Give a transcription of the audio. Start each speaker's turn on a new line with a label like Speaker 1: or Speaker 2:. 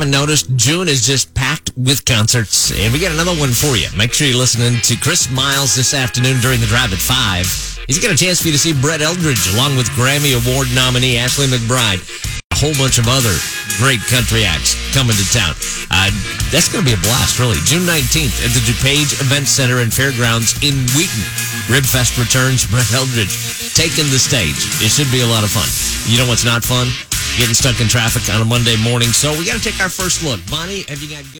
Speaker 1: haven't noticed, June is just packed with concerts. And we got another one for you. Make sure you're listening to Chris Miles this afternoon during the drive at 5. He's got a chance for you to see Brett Eldredge along with Grammy Award nominee Ashley McBryde. A whole bunch of other great country acts coming to town. Uh, that's going to be a blast, really. June 19th at the DuPage Event Center and Fairgrounds in Wheaton. Ribfest returns. Brett Eldredge taking the stage. It should be a lot of fun. You know what's not fun? Getting stuck in traffic on a Monday morning. So we got to take our first look. Bonnie, have you got good